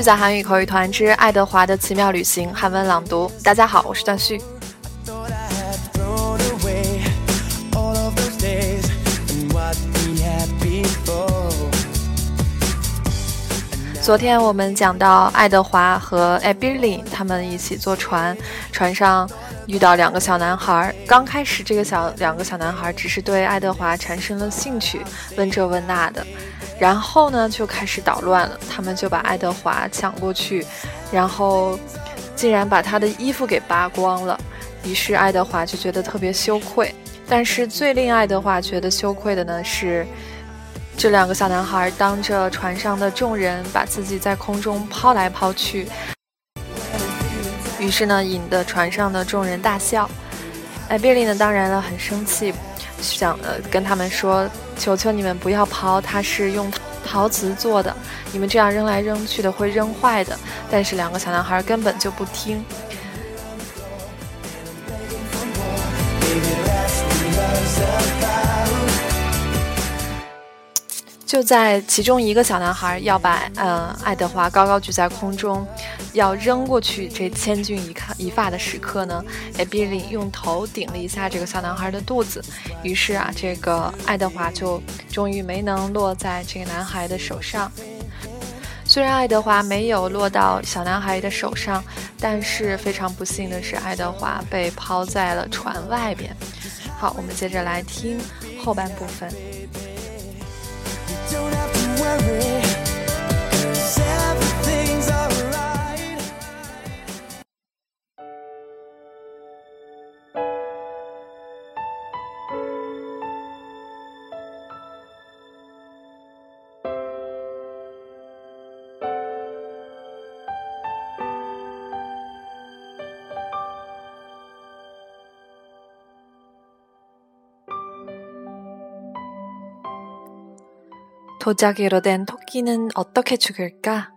续在韩语口语团之爱德华的奇妙旅行韩文朗读。大家好，我是段旭。昨天我们讲到爱德华和艾比利他们一起坐船，船上遇到两个小男孩。刚开始，这个小两个小男孩只是对爱德华产生了兴趣，问这问那的。然后呢，就开始捣乱了。他们就把爱德华抢过去，然后竟然把他的衣服给扒光了。于是爱德华就觉得特别羞愧。但是最令爱德华觉得羞愧的呢是。这两个小男孩当着船上的众人，把自己在空中抛来抛去，于是呢，引得船上的众人大笑。艾比利呢，当然了，很生气，想呃跟他们说：“求求你们不要抛，它是用陶瓷做的，你们这样扔来扔去的会扔坏的。”但是两个小男孩根本就不听。就在其中一个小男孩要把呃爱德华高高举在空中，要扔过去这千钧一看一发的时刻呢，艾比利用头顶了一下这个小男孩的肚子，于是啊，这个爱德华就终于没能落在这个男孩的手上。虽然爱德华没有落到小男孩的手上，但是非常不幸的是，爱德华被抛在了船外边。好，我们接着来听后半部分。worry 도자기로 된 토끼는 어떻게 죽을까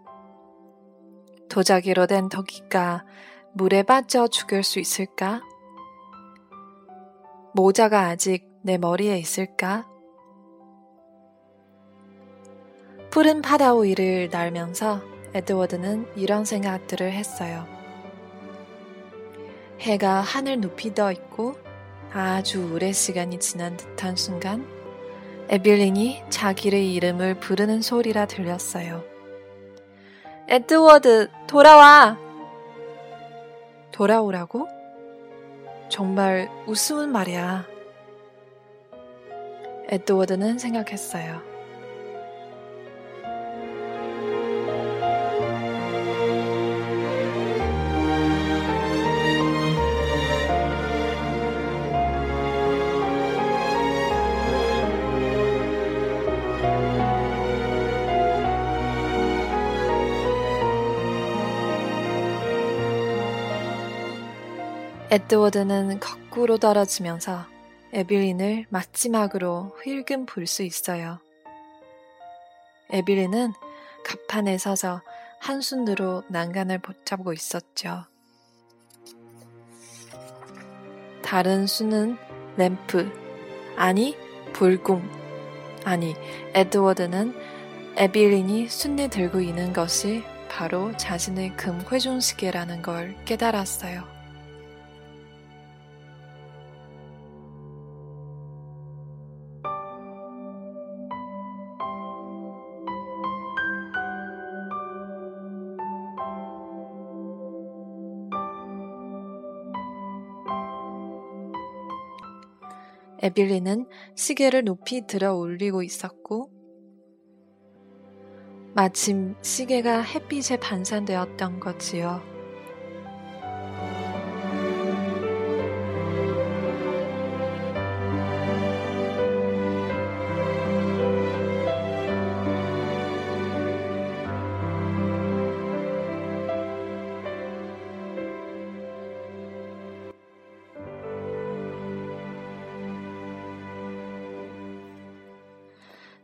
도자기로 된 토끼가 물에 빠져 죽을 수 있을까 모자가 아직 내 머리에 있을까 푸른바다위를 날면서 에드워드는 이런 생각들을 했어요 해가 하늘 높이 떠 있고 아주 오랜 시간이 지난 듯한 순간 에빌린이 자기의 이름을 부르는 소리라 들렸어요. 에드워드, 돌아와! 돌아오라고? 정말 우스운 말이야. 에드워드는 생각했어요. 에드워드는 거꾸로 떨어지면서 에빌린을 마지막으로 흘금 볼 수 있어요. 에빌린은 갑판에 서서 한순으로 난간을 붙잡고 있었죠. 다른 수는 램프, 아니 불궁, 아니 에드워드는 에빌린이 순내 들고 있는 것이 바로 자신의 금 회중시계라는 걸 깨달았어요. 에빌리는 시계를 높이 들어 올리고 있었고, 마침 시계가 햇빛에 반사되었던 거지요.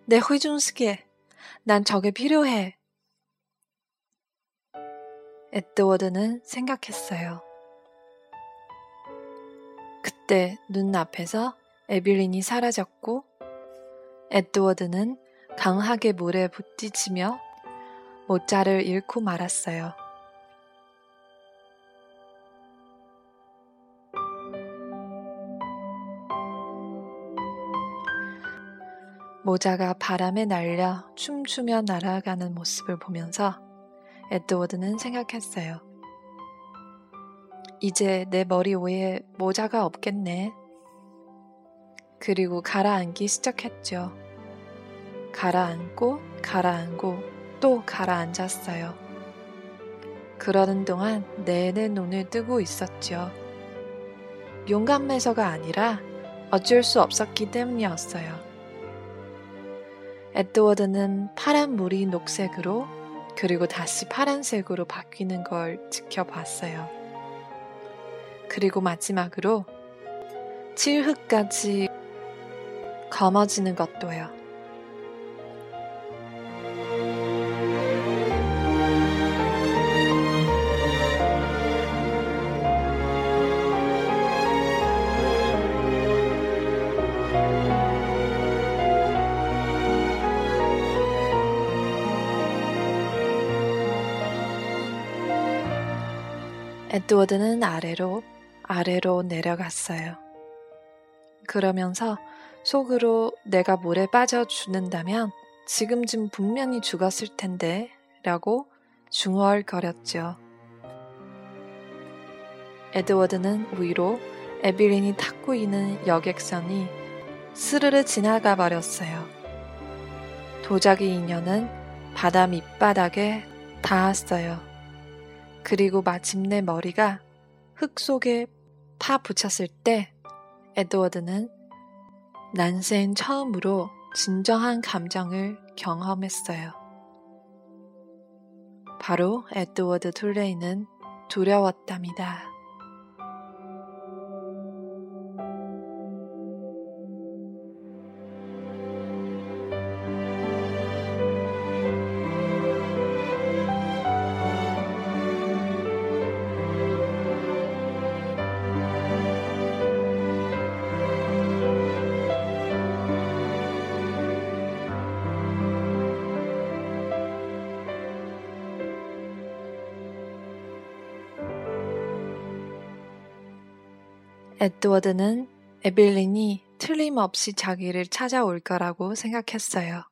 내 회중스게. 난 저게 필요해. 에드워드는 생각했어요. 그때 눈앞에서 에빌린이 사라졌고, 에드워드는 강하게 물에 부딪히며 모자를 잃고 말았어요. 모자가 바람에 날려 춤추며 날아가는 모습을 보면서 에드워드는 생각했어요. 이제 내 머리 위에 모자가 없겠네. 그리고 가라앉기 시작했죠. 가라앉고 가라앉고 또 가라앉았어요. 그러는 동안 내내 눈을 뜨고 있었죠. 용감해서가 아니라 어쩔 수 없었기 때문이었어요. 에드워드는 파란 물이 녹색으로 그리고 다시 파란색으로 바뀌는 걸 지켜봤어요. 그리고 마지막으로 칠흑까지 검어지는 것도요. 에드워드는 아래로, 아래로 내려갔어요. 그러면서 속으로 내가 물에 빠져 죽는다면 지금쯤 분명히 죽었을 텐데 라고 중얼거렸죠. 에드워드는 위로 에빌린이 탔고 있는 여객선이 스르르 지나가 버렸어요. 도자기 인연은 바다 밑바닥에 닿았어요. 그리고 마침내 머리가 흙 속에 파 붙였을 때 에드워드는 난생 처음으로 진정한 감정을 경험했어요. 바로 에드워드 툴레이는 두려웠답니다. 에드워드는 에빌린이 틀림없이 자기를 찾아올 거라고 생각했어요.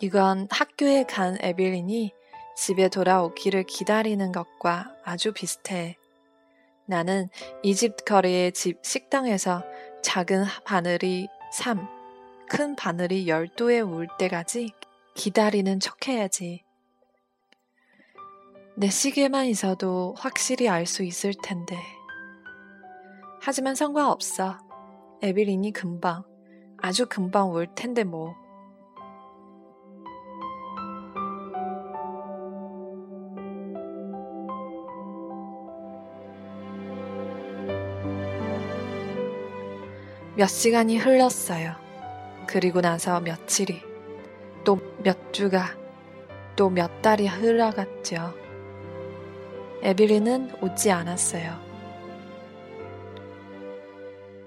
이건 학교에 간 에빌린이 집에 돌아오기를 기다리는 것과 아주 비슷해. 나는 이집 거리의 집 식당에서 작은 바늘이 3, 큰 바늘이 12에 울 때까지 기다리는 척 해야지. 내 시계만 있어도 확실히 알 수 있을 텐데. 하지만 상관없어. 에빌린이 금방, 아주 금방 올 텐데 뭐. 몇 시간이 흘렀어요. 그리고 나서 며칠이, 또 몇 주가, 또 몇 달이 흘러갔죠. 에빌린은 오지 않았어요.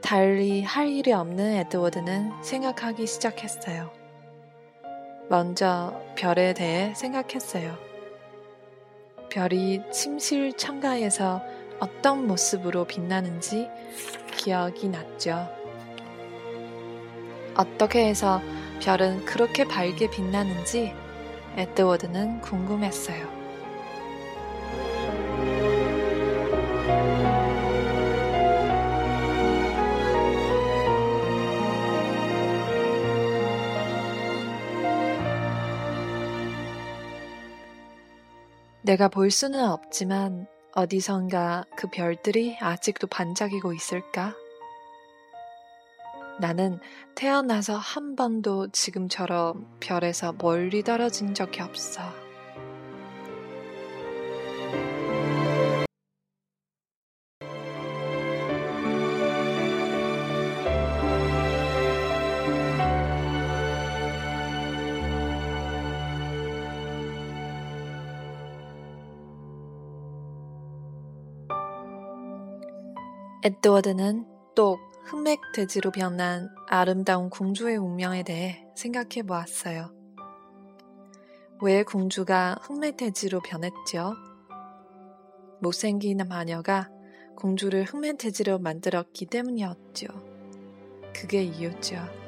달리 할 일이 없는 에드워드는 생각하기 시작했어요. 먼저 별에 대해 생각했어요. 별이 침실 창가에서 어떤 모습으로 빛나는지 기억이 났죠. 어떻게 해서 별은 그렇게 밝게 빛나는지 에드워드는 궁금했어요. 내가 볼 수는 없지만 어디선가 그 별들이 아직도 반짝이고 있을까? 나는 태어나서 한 번도 지금처럼 별에서 멀리 떨어진 적이 없어. 에드워드는 또 흑맥 돼지로 변한 아름다운 공주의 운명에 대해 생각해 보았어요. 왜 공주가 흑매돼지로 변했죠? 못생긴 마녀가 공주를 흑매돼지로 만들었기 때문이었죠. 그게 이유죠.